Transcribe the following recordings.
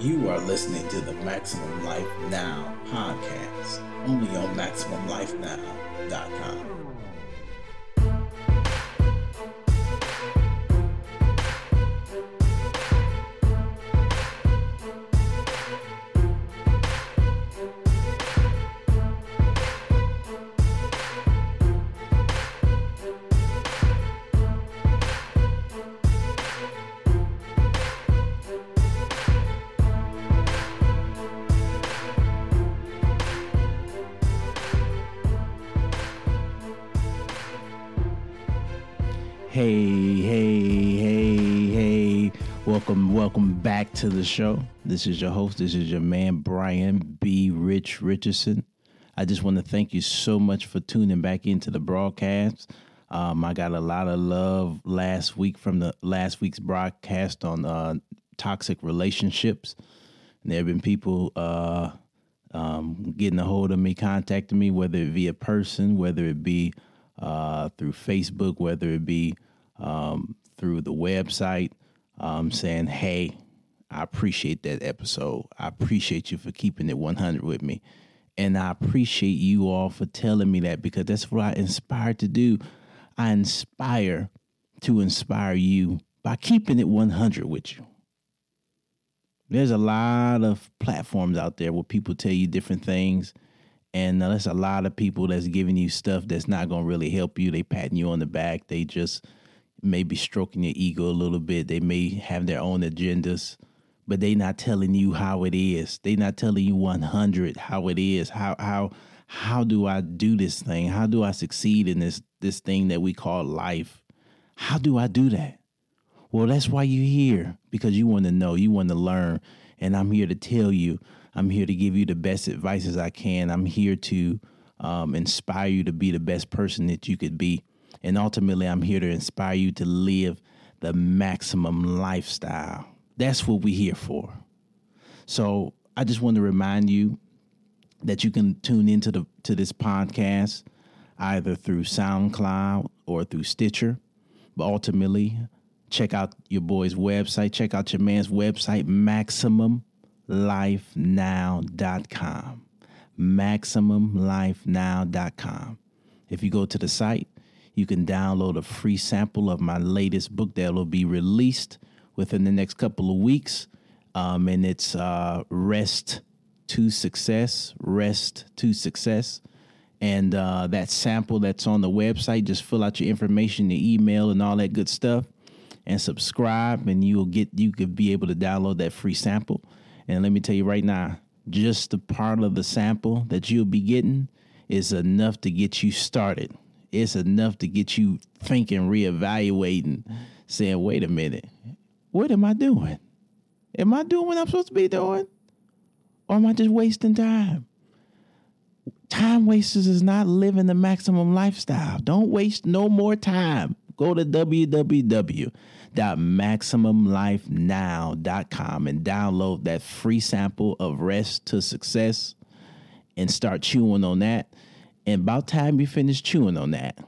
You are listening to the Maximum Life Now podcast, only on MaximumLifeNow.com. Welcome, back to the show. This is your host. This is your man, Brian B. Rich Richardson. I just want to thank you so much for tuning back into the broadcast. Um, I got a lot of love last week from the last week's broadcast on uh, toxic relationships. And there have been people uh, um, getting a hold of me, contacting me, whether it be a person, whether it be uh, through Facebook, whether it be um, through the website, um, saying, Hey, I appreciate that episode. I appreciate you for keeping it 100 with me. And I appreciate you all for telling me that because that's what I inspire to do. I inspire to inspire you by keeping it 100 with you. There's a lot of platforms out there where people tell you different things and there's a lot of people that's giving you stuff that's not going to really help you. They patting you on the back. They just maybe stroking your ego a little bit. They may have their own agendas, but they not telling you how it is. They not telling you 100 how it is. How how how do I do this thing? How do I succeed in this this thing that we call life? How do I do that? Well, that's why you're here because you want to know, you want to learn, and I'm here to tell you I'm here to give you the best advice as I can. I'm here to um, inspire you to be the best person that you could be. And ultimately, I'm here to inspire you to live the maximum lifestyle. That's what we're here for. So I just want to remind you that you can tune into the to this podcast either through SoundCloud or through Stitcher. But ultimately, check out your boy's website. Check out your man's website, Maximum maximumlifenow.com. Maximumlifenow.com. If you go to the site, you can download a free sample of my latest book that will be released within the next couple of weeks. Um, and it's uh, Rest to Success. Rest to Success. And uh, that sample that's on the website, just fill out your information, your email, and all that good stuff, and subscribe, and you'll get you could be able to download that free sample. And let me tell you right now, just the part of the sample that you'll be getting is enough to get you started. It's enough to get you thinking, reevaluating, saying, wait a minute, what am I doing? Am I doing what I'm supposed to be doing? Or am I just wasting time? Time wasters is not living the maximum lifestyle. Don't waste no more time. Go to www.maximumlifenow.com and download that free sample of Rest to Success and start chewing on that. And about time you finish chewing on that,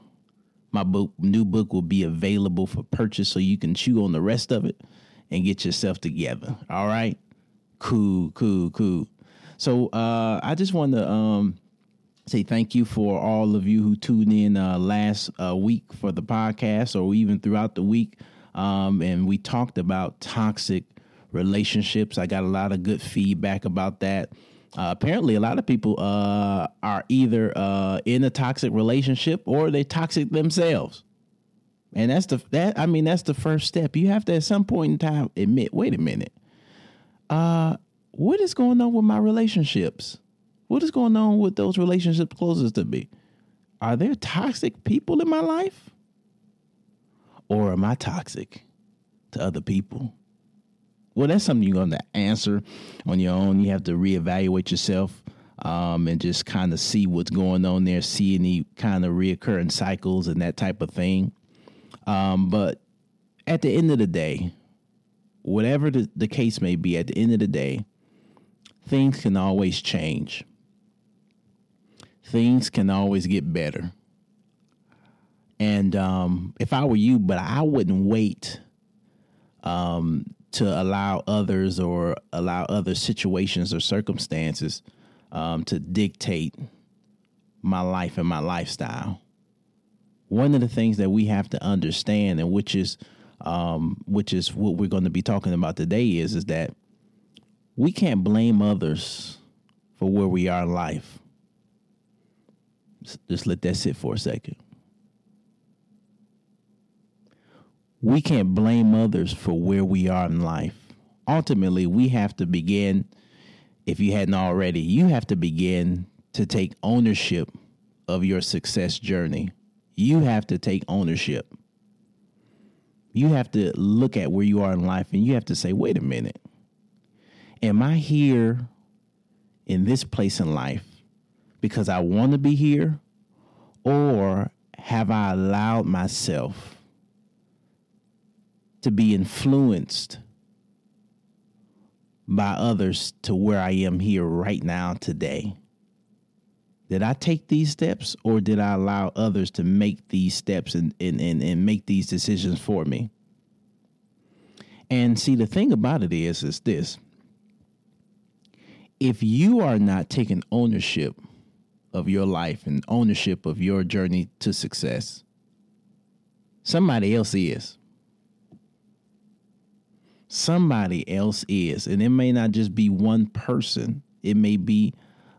my book, new book will be available for purchase so you can chew on the rest of it and get yourself together. All right? Cool, cool, cool. So uh, I just want to um, say thank you for all of you who tuned in uh, last uh, week for the podcast or even throughout the week. Um, and we talked about toxic relationships. I got a lot of good feedback about that. Uh, apparently, a lot of people uh, are either uh, in a toxic relationship or they're toxic themselves. And that's the that I mean that's the first step. You have to at some point in time admit, wait a minute, uh, what is going on with my relationships? What is going on with those relationships closest to me? Are there toxic people in my life? Or am I toxic to other people? Well, that's something you're going to answer on your own. You have to reevaluate yourself um, and just kind of see what's going on there, see any kind of reoccurring cycles and that type of thing. Um, but at the end of the day, whatever the, the case may be, at the end of the day, things can always change things can always get better. And um, if I were you, but I wouldn't wait um, to allow others or allow other situations or circumstances um, to dictate my life and my lifestyle. One of the things that we have to understand, and which is um, which is what we're going to be talking about today, is is that we can't blame others for where we are in life. Just let that sit for a second. We can't blame others for where we are in life. Ultimately, we have to begin, if you hadn't already, you have to begin to take ownership of your success journey. You have to take ownership. You have to look at where you are in life and you have to say, wait a minute. Am I here in this place in life because I want to be here? Or have I allowed myself to be influenced by others to where I am here right now today? Did I take these steps or did I allow others to make these steps and, and, and, and make these decisions for me? And see, the thing about it is, is this if you are not taking ownership of your life and ownership of your journey to success, somebody else is. Somebody else is. And it may not just be one person, it may be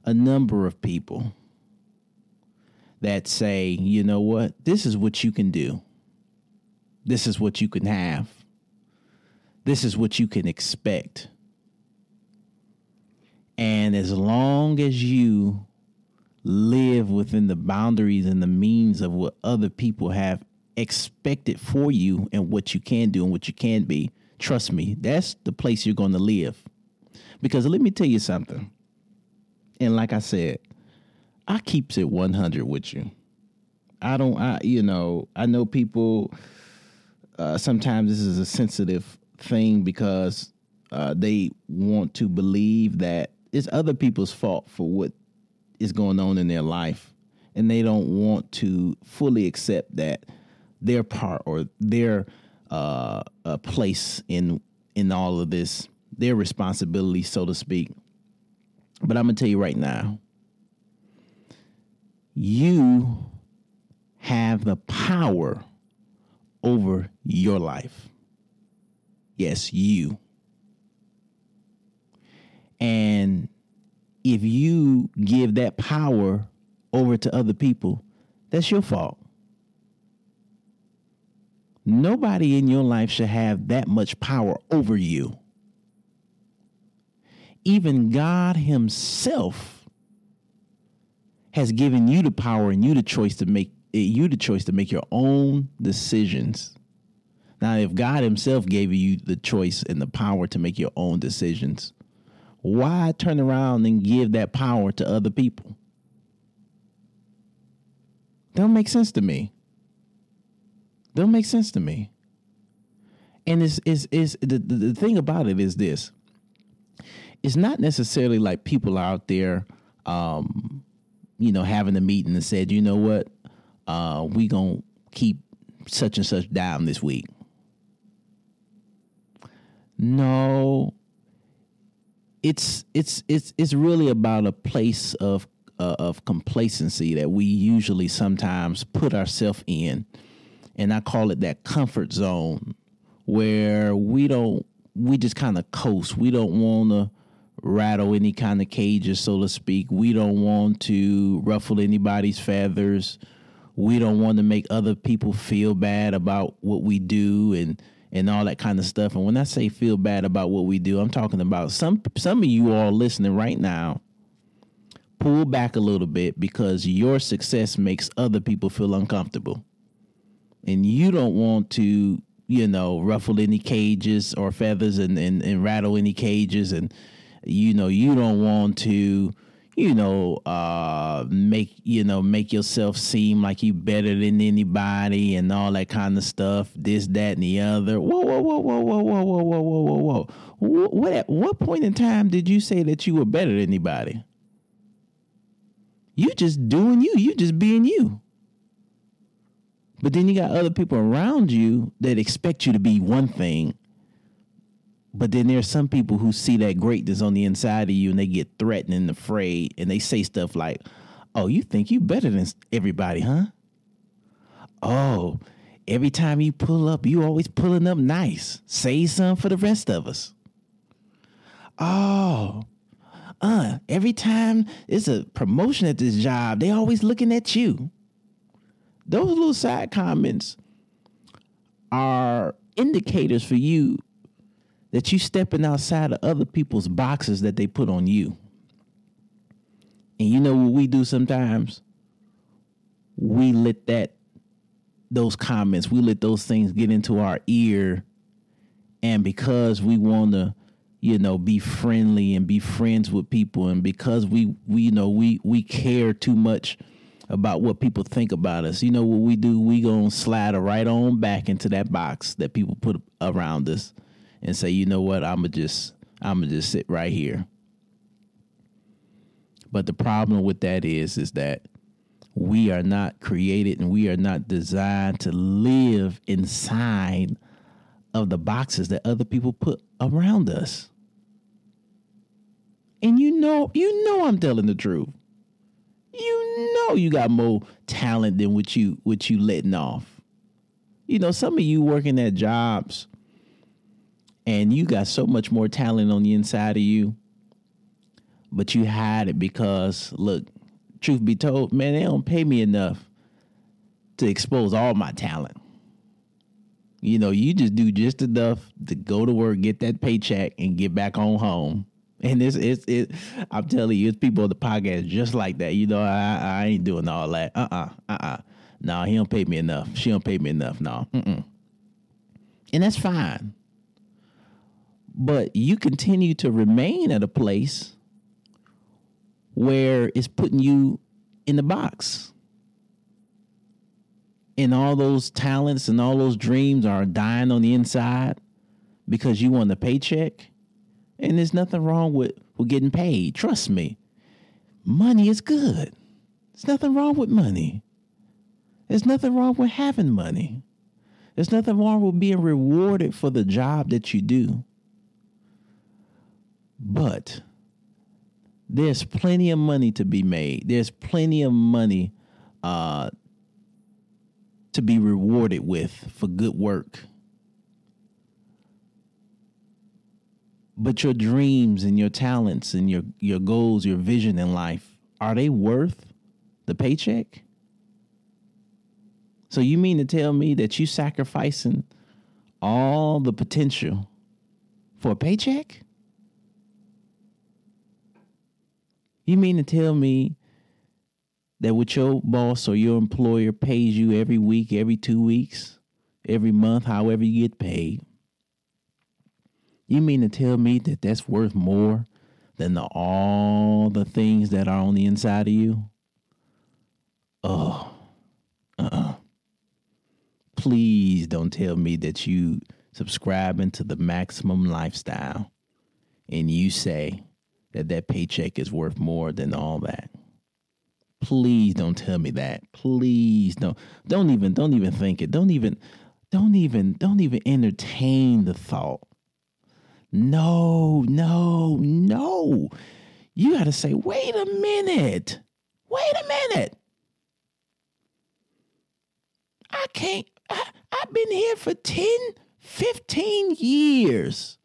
a number of people that say, you know what, this is what you can do, this is what you can have, this is what you can expect. And as long as you live within the boundaries and the means of what other people have expected for you and what you can do and what you can be, trust me, that's the place you're going to live. Because let me tell you something. And like I said, I keeps it 100 with you. I don't, I, you know, I know people, uh, sometimes this is a sensitive thing because uh, they want to believe that it's other people's fault for what is going on in their life and they don't want to fully accept that their part or their uh, a place in in all of this, their responsibility, so to speak. But I'm gonna tell you right now, you have the power over your life. Yes, you. And if you give that power over to other people, that's your fault. Nobody in your life should have that much power over you. Even God Himself has given you the power and you the choice to make you the choice to make your own decisions. Now, if God Himself gave you the choice and the power to make your own decisions, why turn around and give that power to other people? Don't make sense to me. Don't make sense to me. And it's is is the, the, the thing about it is this. It's not necessarily like people out there um, you know, having a meeting and said, you know what, uh, we gonna keep such and such down this week. No, it's it's it's it's really about a place of uh, of complacency that we usually sometimes put ourselves in, and I call it that comfort zone where we don't we just kind of coast. We don't want to rattle any kind of cages, so to speak. We don't want to ruffle anybody's feathers. We don't want to make other people feel bad about what we do and and all that kind of stuff. And when I say feel bad about what we do, I'm talking about some some of you all listening right now. Pull back a little bit because your success makes other people feel uncomfortable. And you don't want to, you know, ruffle any cages or feathers and, and, and rattle any cages and you know, you don't want to you know, uh, make you know make yourself seem like you better than anybody and all that kind of stuff. This, that, and the other. Whoa, whoa, whoa, whoa, whoa, whoa, whoa, whoa, whoa, whoa, whoa. What at what point in time did you say that you were better than anybody? You just doing you. You just being you. But then you got other people around you that expect you to be one thing But then there's some people who see that greatness on the inside of you and they get threatened and afraid and they say stuff like, Oh, you think you better than everybody, huh? Oh, every time you pull up, you always pulling up nice. Say something for the rest of us. Oh, uh, every time it's a promotion at this job, they always looking at you. Those little side comments are indicators for you that you stepping outside of other people's boxes that they put on you. And you know what we do sometimes? We let that those comments, we let those things get into our ear and because we want to you know be friendly and be friends with people and because we we you know we we care too much about what people think about us you know what we do we gonna slide right on back into that box that people put around us and say you know what i'ma just i'ma just sit right here but the problem with that is is that we are not created and we are not designed to live inside of the boxes that other people put around us. And you know, you know I'm telling the truth. You know you got more talent than what you what you letting off. You know, some of you working at jobs and you got so much more talent on the inside of you, but you hide it because look, truth be told, man, they don't pay me enough to expose all my talent. You know, you just do just enough to go to work, get that paycheck, and get back on home. And it's it's it. I'm telling you, it's people on the podcast just like that. You know, I I ain't doing all that. Uh uh-uh, uh uh No, nah, he don't pay me enough. She don't pay me enough. No, mm and that's fine. But you continue to remain at a place where it's putting you in the box and all those talents and all those dreams are dying on the inside because you want the paycheck. And there's nothing wrong with, with getting paid. Trust me. Money is good. There's nothing wrong with money. There's nothing wrong with having money. There's nothing wrong with being rewarded for the job that you do. But there's plenty of money to be made. There's plenty of money uh, to be rewarded with for good work. But your dreams and your talents and your, your goals, your vision in life, are they worth the paycheck? So you mean to tell me that you sacrificing all the potential for a paycheck? You mean to tell me that what your boss or your employer pays you every week, every two weeks, every month, however you get paid, you mean to tell me that that's worth more than the, all the things that are on the inside of you? Oh, uh-uh. Please don't tell me that you subscribing to the maximum lifestyle and you say that that paycheck is worth more than all that. Please don't tell me that. Please don't. Don't even don't even think it. Don't even don't even don't even entertain the thought. No, no, no. You got to say, "Wait a minute. Wait a minute. I can't I, I've been here for 10, 15 years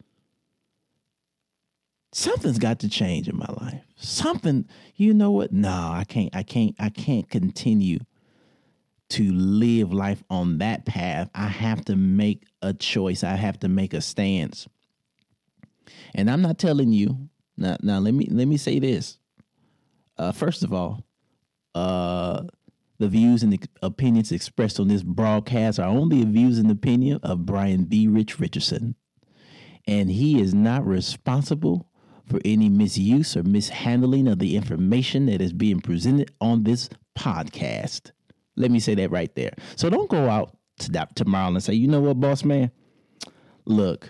something's got to change in my life. Something, you know what? No, I can't, I can't, I can't continue to live life on that path. I have to make a choice. I have to make a stance. And I'm not telling you now. Now let me let me say this. Uh, first of all, uh, the views and the opinions expressed on this broadcast are only the views and opinion of Brian B. Rich Richardson, and he is not responsible for any misuse or mishandling of the information that is being presented on this podcast. Let me say that right there. So don't go out to tomorrow and say, you know what, boss man? Look,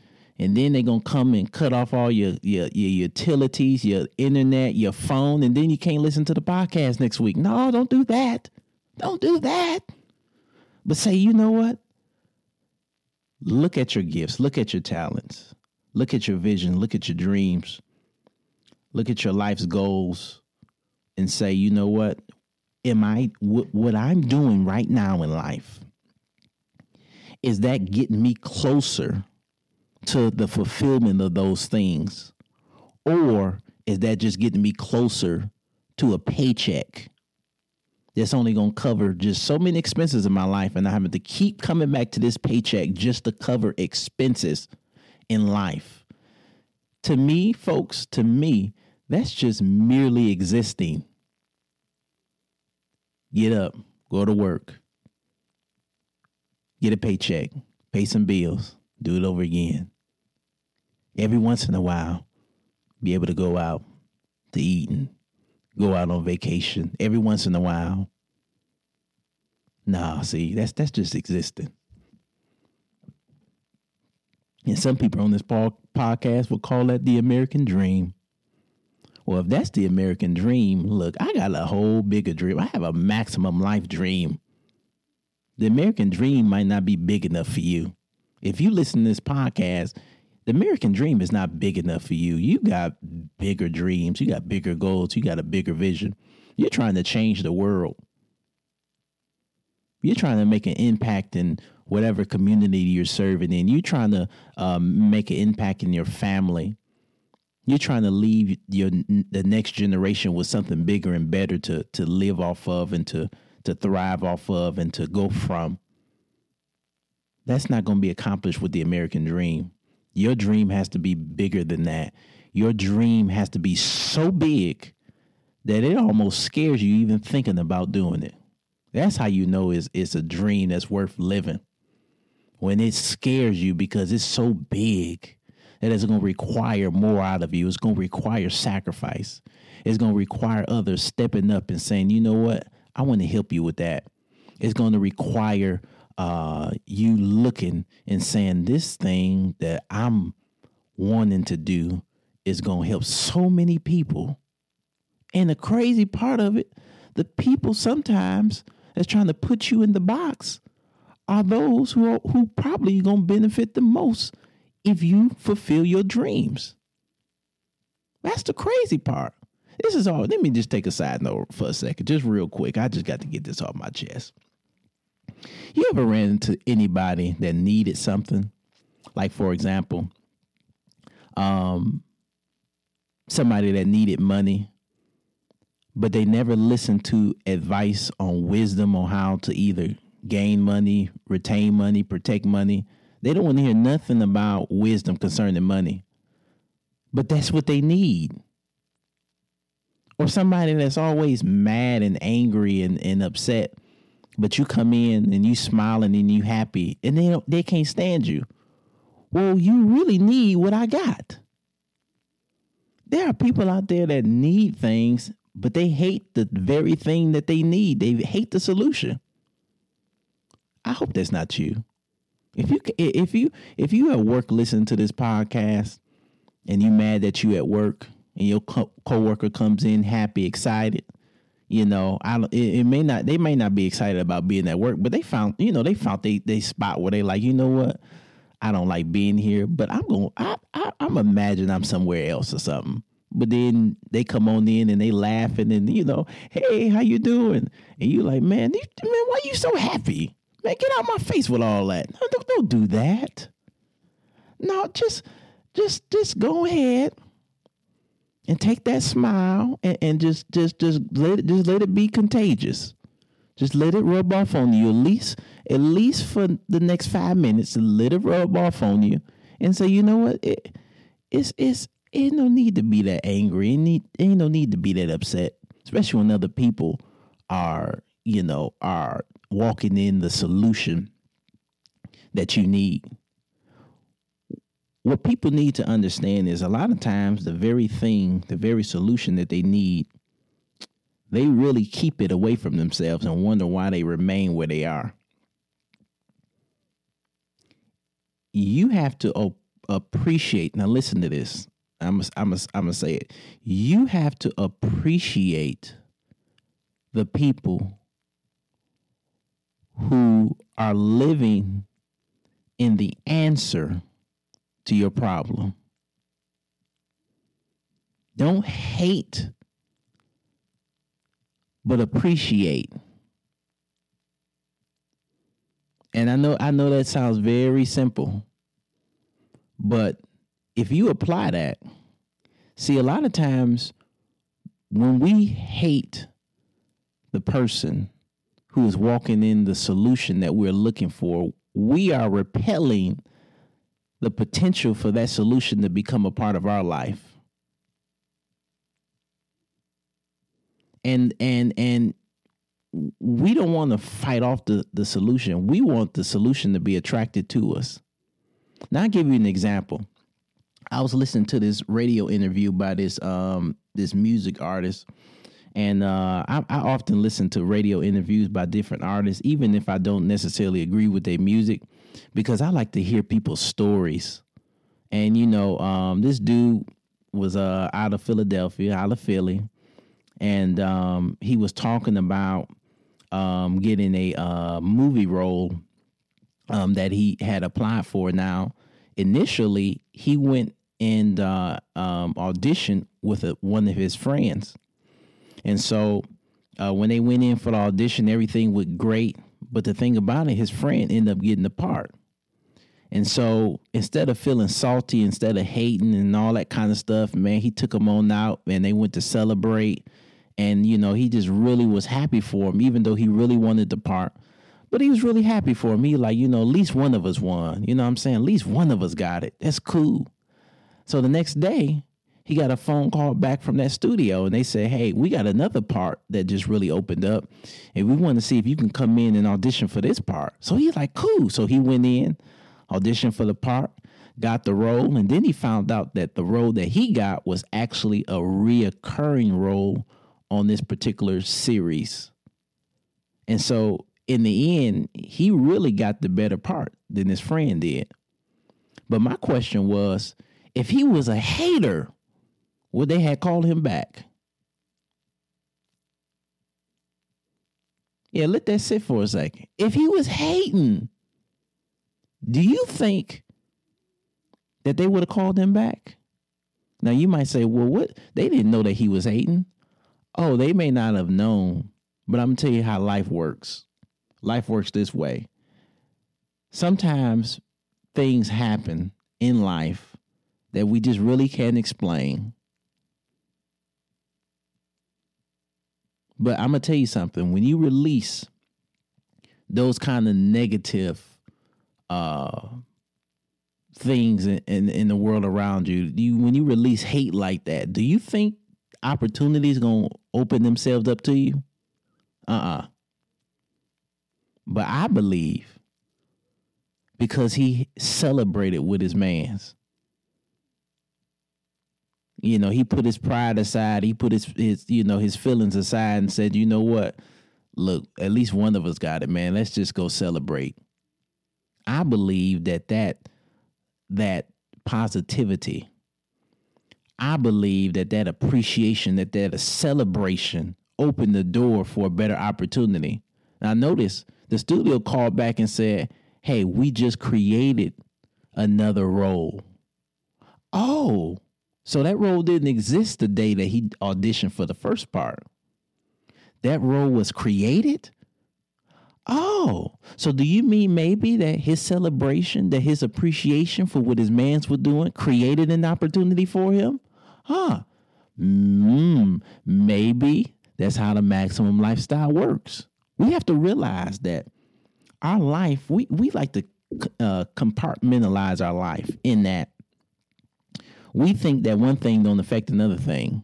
and then they're gonna come and cut off all your your your utilities, your internet, your phone, and then you can't listen to the podcast next week. No, don't do that. Don't do that. But say, you know what? Look at your gifts, look at your talents, look at your vision, look at your dreams, look at your life's goals, and say, you know what? Am I what, what I'm doing right now in life? Is that getting me closer to the fulfillment of those things? Or is that just getting me closer to a paycheck that's only going to cover just so many expenses in my life and I'm having to keep coming back to this paycheck just to cover expenses in life. To me, folks, to me, that's just merely existing. Get up, go to work, get a paycheck, pay some bills, do it over again. Every once in a while, be able to go out to eat and go out on vacation every once in a while. Nah, see, that's that's just existing. And some people on this podcast will call that the American dream. Well, if that's the American dream, look, I got a whole bigger dream. I have a maximum life dream. The American dream might not be big enough for you. If you listen to this podcast the American dream is not big enough for you. You got bigger dreams, you got bigger goals, you got a bigger vision. You're trying to change the world. You're trying to make an impact in whatever community you're serving in. You're trying to um, make an impact in your family. You're trying to leave your the next generation with something bigger and better to to live off of and to to thrive off of and to go from. That's not going to be accomplished with the American dream. Your dream has to be bigger than that. Your dream has to be so big that it almost scares you even thinking about doing it. That's how you know it's, it's a dream that's worth living. When it scares you because it's so big that it's going to require more out of you. It's going to require sacrifice. It's going to require others stepping up and saying, you know what? I want to help you with that. It's going to require uh, you looking and saying this thing that I'm wanting to do is going to help so many people. And the crazy part of it, the people sometimes that's trying to put you in the box are those who are, who probably going to benefit the most if you fulfill your dreams. That's the crazy part. This is all. Let me just take a side note for a second, just real quick. I just got to get this off my chest. You ever ran into anybody that needed something? Like, for example, um, somebody that needed money, but they never listened to advice on wisdom on how to either gain money, retain money, protect money. They don't want to hear nothing about wisdom concerning money. But that's what they need. Or somebody that's always mad and angry and, and upset but you come in and you smiling and you happy and they don't they can't stand you. Well, you really need what I got. There are people out there that need things, but they hate the very thing that they need. They hate the solution. I hope that's not you. If you if you if you at work listen to this podcast and you mad that you at work and your co- coworker comes in happy, excited, you know, I it, it, may not they may not be excited about being at work, but they found you know they found they they spot where they like you know what I don't like being here, but I'm going I, I I'm imagine I'm somewhere else or something. But then they come on in and they laughing and you know, hey, how you doing? And you like, man, you, man, why you so happy? Man, get out my face with all that. No, don't, don't do that. No, just just just go ahead and take that smile and, and just just just let it just let it be contagious. Just let it rub off on you at least at least for the next five minutes. Let it rub off on you and say, you know what? It, it's it's ain't no need to be that angry. Ain't need ain't no need to be that upset, especially when other people are you know are walking in the solution that you need. What people need to understand is a lot of times the very thing, the very solution that they need, they really keep it away from themselves and wonder why they remain where they are. You have to op- appreciate. Now, listen to this. I'm I'm I'm say it. You have to appreciate the people who are living in the answer to your problem. Don't hate, but appreciate. And I know I know that sounds very simple. But if you apply that, see a lot of times when we hate the person who is walking in the solution that we're looking for, we are repelling the potential for that solution to become a part of our life. And and and we don't want to fight off the, the solution. We want the solution to be attracted to us. Now I'll give you an example. I was listening to this radio interview by this um this music artist and uh, I, I, often listen to radio interviews by different artists, even if I don't necessarily agree with their music, because I like to hear people's stories. And you know, um, this dude was uh, out of Philadelphia, out of Philly, and um, he was talking about um, getting a uh, movie role um, that he had applied for. Now, initially, he went and uh, um, auditioned with a, one of his friends and so uh, when they went in for the audition, everything went great. But the thing about it, his friend ended up getting the part. And so instead of feeling salty, instead of hating and all that kind of stuff, man, he took him on out and they went to celebrate. And, you know, he just really was happy for him, even though he really wanted the part. But he was really happy for me. Like, you know, at least one of us won. You know what I'm saying? At least one of us got it. That's cool. So the next day, he got a phone call back from that studio and they said, Hey, we got another part that just really opened up. And we want to see if you can come in and audition for this part. So he's like, Cool. So he went in, auditioned for the part, got the role, and then he found out that the role that he got was actually a reoccurring role on this particular series. And so in the end, he really got the better part than his friend did. But my question was if he was a hater, would they have called him back? Yeah, let that sit for a second. If he was hating, do you think that they would have called him back? Now you might say, well, what? They didn't know that he was hating. Oh, they may not have known, but I'm gonna tell you how life works. Life works this way. Sometimes things happen in life that we just really can't explain. But I'm gonna tell you something. When you release those kind of negative uh things in, in, in the world around you, do you when you release hate like that, do you think opportunities gonna open themselves up to you? Uh-uh. But I believe because he celebrated with his mans you know, he put his pride aside. He put his his you know his feelings aside and said, "You know what? Look, at least one of us got it, man. Let's just go celebrate." I believe that that that positivity I believe that that appreciation, that that a celebration opened the door for a better opportunity. Now, notice the studio called back and said, Hey, we just created another role. Oh, so that role didn't exist the day that he auditioned for the first part. That role was created? Oh, so do you mean maybe that his celebration, that his appreciation for what his mans were doing created an opportunity for him? Huh. Mm, maybe that's how the maximum lifestyle works. We have to realize that our life, we, we like to uh, compartmentalize our life in that we think that one thing don't affect another thing.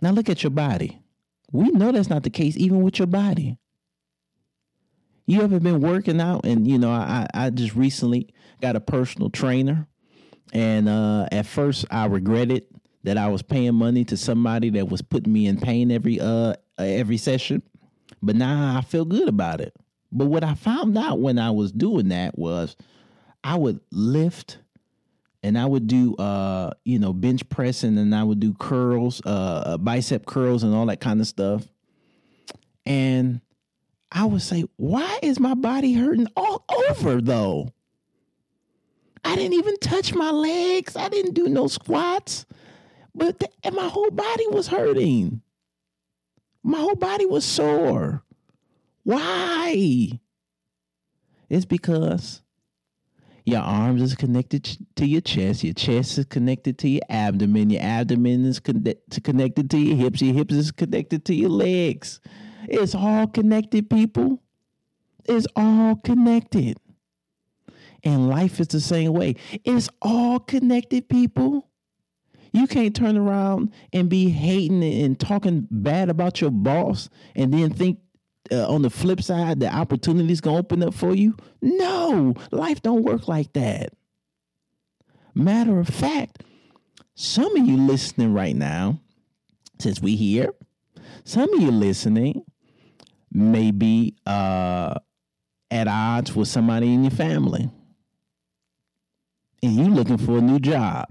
Now look at your body. We know that's not the case even with your body. You ever been working out and you know I I just recently got a personal trainer. And uh, at first, I regretted that I was paying money to somebody that was putting me in pain every uh every session. But now I feel good about it. But what I found out when I was doing that was I would lift and I would do uh you know bench pressing and I would do curls, uh, uh bicep curls and all that kind of stuff. And I would say, why is my body hurting all over though? I didn't even touch my legs. I didn't do no squats. But th- and my whole body was hurting. My whole body was sore. Why? It's because your arms is connected to your chest. Your chest is connected to your abdomen. Your abdomen is con- connected to your hips. Your hips is connected to your legs. It's all connected, people. It's all connected. And life is the same way. It's all connected, people. You can't turn around and be hating and talking bad about your boss and then think uh, on the flip side the opportunities gonna open up for you. No, life don't work like that. Matter of fact, some of you listening right now, since we here, some of you listening may be uh, at odds with somebody in your family, and you looking for a new job.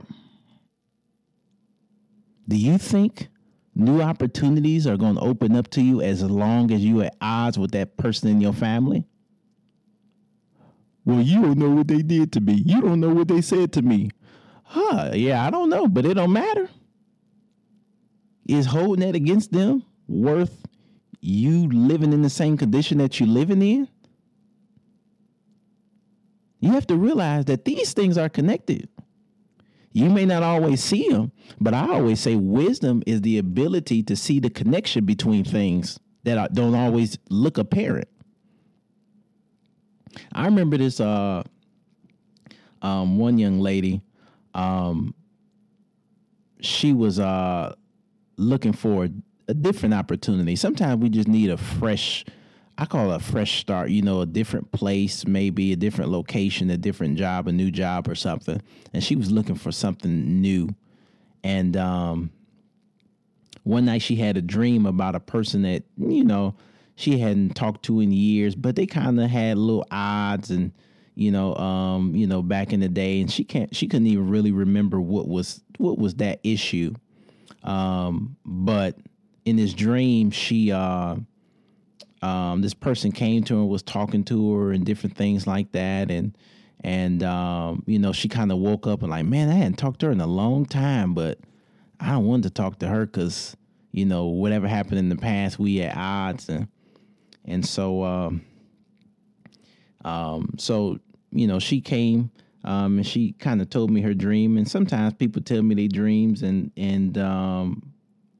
Do you think new opportunities are going to open up to you as long as you are at odds with that person in your family? Well, you don't know what they did to me. You don't know what they said to me. Huh, yeah, I don't know, but it don't matter. Is holding that against them worth you living in the same condition that you're living in? You have to realize that these things are connected. You may not always see them, but I always say wisdom is the ability to see the connection between things that don't always look apparent. I remember this uh, um, one young lady. Um, she was uh, looking for a different opportunity. Sometimes we just need a fresh I call it a fresh start, you know, a different place, maybe a different location, a different job, a new job or something. And she was looking for something new. And um, one night she had a dream about a person that, you know, she hadn't talked to in years, but they kind of had little odds and, you know, um, you know, back in the day, and she can't, she couldn't even really remember what was what was that issue. Um, but in this dream, she uh, um, this person came to her, was talking to her, and different things like that, and and um, you know she kind of woke up and like, man, I hadn't talked to her in a long time, but I don't want to talk to her because you know whatever happened in the past, we at odds, and and so um, um, so you know she came. Um, and she kind of told me her dream, and sometimes people tell me their dreams, and and um,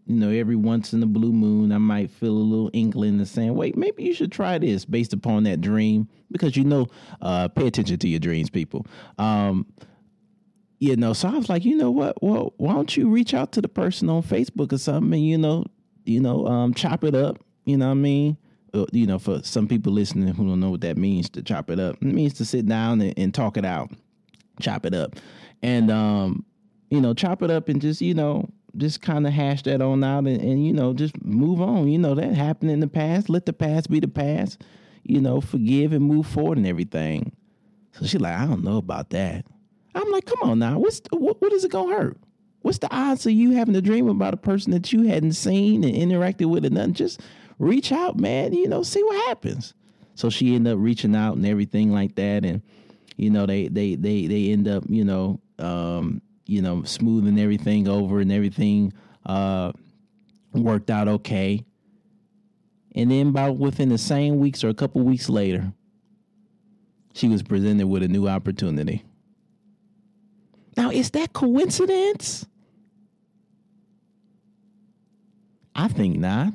you know, every once in the blue moon, I might feel a little inkling of saying, wait, maybe you should try this based upon that dream. Because, you know, uh, pay attention to your dreams, people. Um, you know, so I was like, you know what? Well, why don't you reach out to the person on Facebook or something and, you know, you know, um, chop it up. You know what I mean? Uh, you know, for some people listening who don't know what that means to chop it up, it means to sit down and, and talk it out, chop it up. And, um, you know, chop it up and just, you know, just kind of hash that on out and, and, you know just move on. You know that happened in the past. Let the past be the past you know forgive and move forward and everything. So she's like i don't know about that. I'm like come on now. What's what, what is it gonna hurt? What's the odds of you having a dream about a person that you hadn't seen and interacted with and nothing? Just reach out man you know see what happens. So she ended up reaching out and everything like that and you know they they they they end up you know um you know, smoothing everything over and everything uh, worked out okay. And then about within the same weeks or a couple weeks later, she was presented with a new opportunity. Now, is that coincidence? I think not.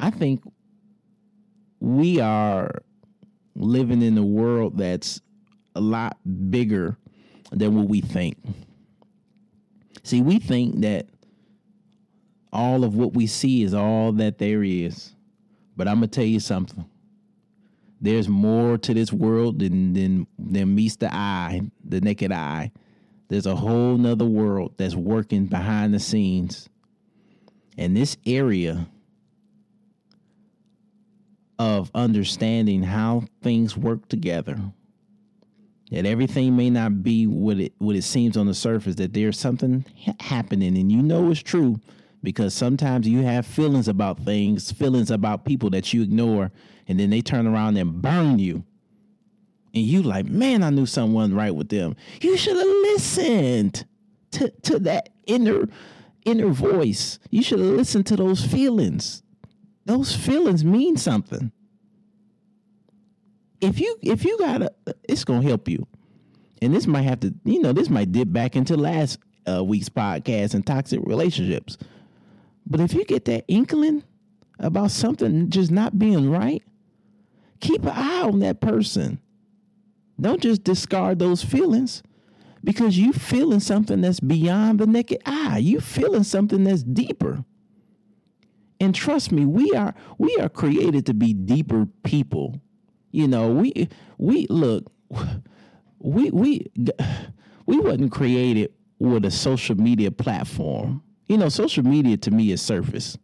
I think we are living in a world that's a lot bigger than what we think. See, we think that all of what we see is all that there is. But I'm going to tell you something. There's more to this world than than than meets the eye, the naked eye. There's a whole nother world that's working behind the scenes. And this area of understanding how things work together. That everything may not be what it what it seems on the surface. That there's something ha- happening, and you know it's true because sometimes you have feelings about things, feelings about people that you ignore, and then they turn around and burn you. And you like, man, I knew someone right with them. You should have listened to to that inner inner voice. You should have listened to those feelings those feelings mean something. If you if you got a, it's gonna help you. And this might have to, you know, this might dip back into last uh, week's podcast and toxic relationships. But if you get that inkling about something just not being right, keep an eye on that person. Don't just discard those feelings because you feeling something that's beyond the naked eye. You feeling something that's deeper. And trust me, we are we are created to be deeper people. You know, we we look we we we wasn't created with a social media platform. You know, social media to me is surface.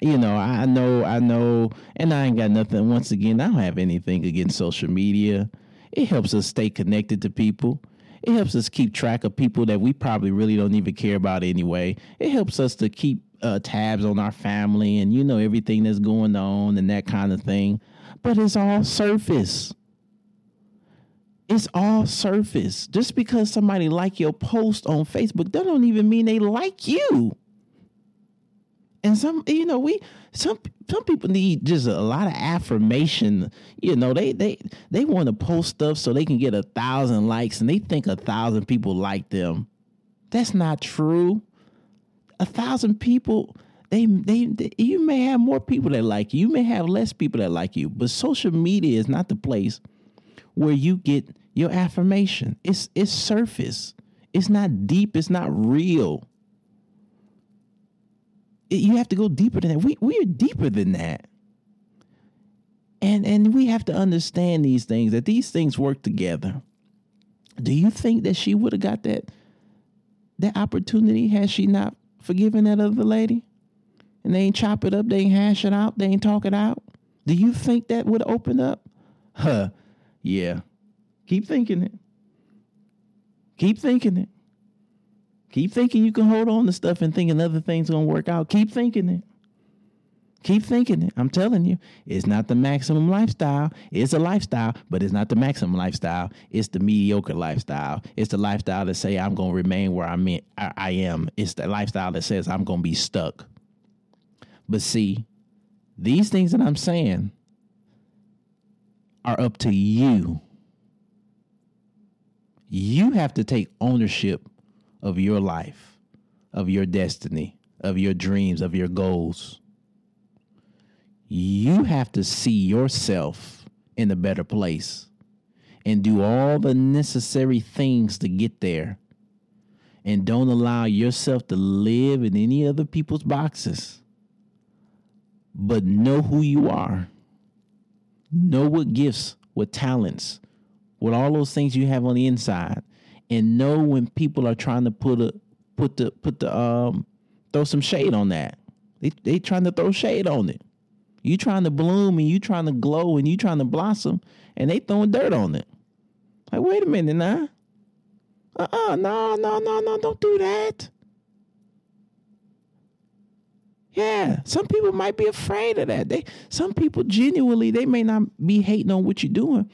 You know, I know, I know, and I ain't got nothing. Once again, I don't have anything against social media. It helps us stay connected to people. It helps us keep track of people that we probably really don't even care about anyway. It helps us to keep uh, tabs on our family and you know everything that's going on and that kind of thing. But it's all surface. It's all surface. Just because somebody like your post on Facebook, that don't even mean they like you. And some, you know, we some some people need just a lot of affirmation. You know, they they they want to post stuff so they can get a thousand likes, and they think a thousand people like them. That's not true a thousand people they, they, they you may have more people that like you you may have less people that like you but social media is not the place where you get your affirmation. It's it's surface. It's not deep. It's not real. It, you have to go deeper than that. We we're deeper than that. And and we have to understand these things that these things work together. Do you think that she would have got that that opportunity had she not forgiven that other lady? And they ain't chop it up, they ain't hash it out, they ain't talk it out? Do you think that would open up? Huh. Yeah. Keep thinking it. Keep thinking it. Keep thinking you can hold on to stuff and thinking other things gonna work out. Keep thinking it. Keep thinking it. I'm telling you, it's not the maximum lifestyle. It's a lifestyle, but it's not the maximum lifestyle. It's the mediocre lifestyle. It's the lifestyle that say I'm to remain where I'm in, I, I am. It's the lifestyle that says I'm to be stuck. But see, these things that I'm saying are up to you. You have to take ownership of your life, of your destiny, of your dreams, of your goals you have to see yourself in a better place and do all the necessary things to get there. And don't allow yourself to live in any other people's boxes. But know who you are. Know what gifts, what talents, what all those things you have on the inside. And know when people are trying to put a put the put the um throw some shade on that. They they trying to throw shade on it. You trying to bloom and you trying to glow and you trying to blossom, and they throwing dirt on it. Like, wait a minute now. Uh-uh, no, no, no, no, don't do that. Yeah, some people might be afraid of that. They some people genuinely they may not be hating on what you're doing,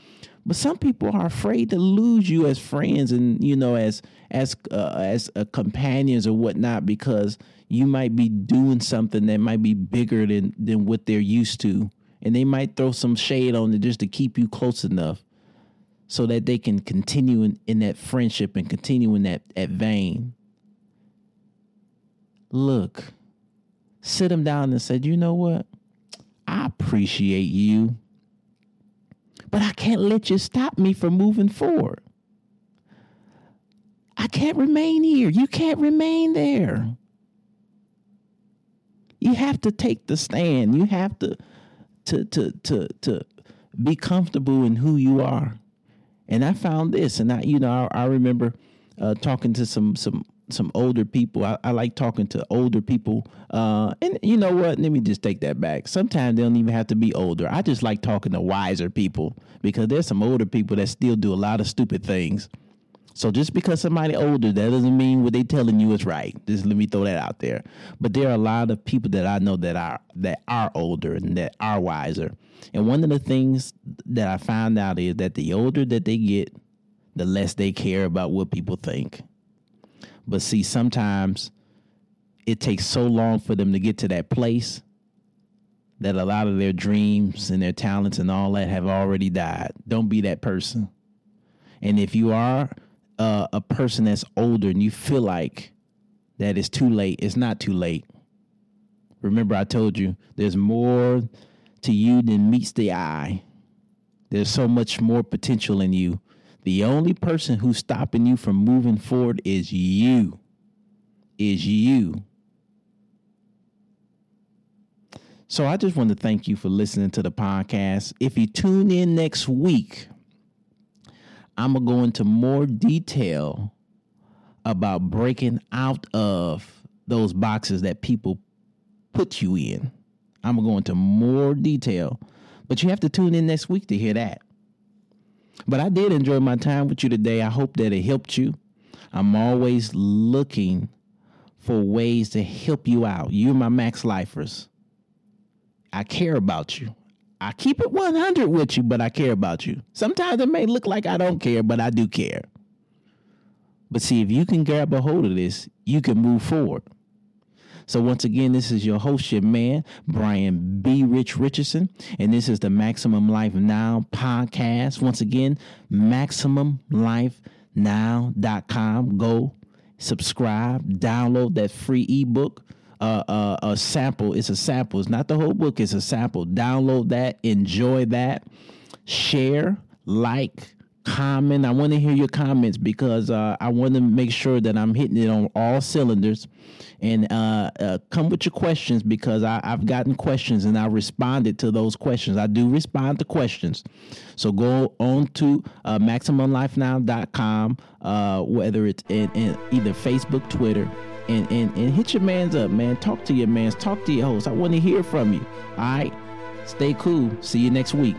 but some people are afraid to lose you as friends and you know as as uh, as uh, companions or whatnot because you might be doing something that might be bigger than than what they're used to and they might throw some shade on it just to keep you close enough so that they can continue in, in that friendship and continue in that, that vein look sit him down and said you know what i appreciate you but i can't let you stop me from moving forward i can't remain here you can't remain there you have to take the stand. You have to to to to to be comfortable in who you are. And I found this, and I, you know, I, I remember uh, talking to some some some older people. I, I like talking to older people. Uh, and you know what? Let me just take that back. Sometimes they don't even have to be older. I just like talking to wiser people because there's some older people that still do a lot of stupid things. So just because somebody older, that doesn't mean what they telling you is right. Just let me throw that out there. But there are a lot of people that I know that are that are older and that are wiser. And one of the things that I found out is that the older that they get, the less they care about what people think. But see, sometimes it takes so long for them to get to that place that a lot of their dreams and their talents and all that have already died. Don't be that person. And if you are uh, a person that's older and you feel like that it's too late, it's not too late. Remember, I told you there's more to you than meets the eye. There's so much more potential in you. The only person who's stopping you from moving forward is you. Is you. So I just want to thank you for listening to the podcast. If you tune in next week, I'm going to go into more detail about breaking out of those boxes that people put you in. I'm going to go into more detail, but you have to tune in next week to hear that. But I did enjoy my time with you today. I hope that it helped you. I'm always looking for ways to help you out. You're my max lifers. I care about you. I keep it 100 with you, but I care about you. Sometimes it may look like I don't care, but I do care. But see, if you can grab a hold of this, you can move forward. So once again, this is your host, your man, Brian B. Rich Richardson, and this is the Maximum Life Now podcast. Once again, MaximumLifeNow.com. Go subscribe, download that free ebook uh, uh, a sample. It's a sample. It's not the whole book. It's a sample. Download that. Enjoy that. Share, like, comment. I want to hear your comments because uh, I want to make sure that I'm hitting it on all cylinders. And uh, uh, come with your questions because I, have gotten questions and I responded to those questions. I do respond to questions. So go on to uh, MaximumLifeNow.com, uh, whether it's in, in either Facebook, Twitter, and, and, and hit your mans up, man. Talk to your mans. Talk to your host. I want to hear from you. All right. Stay cool. See you next week.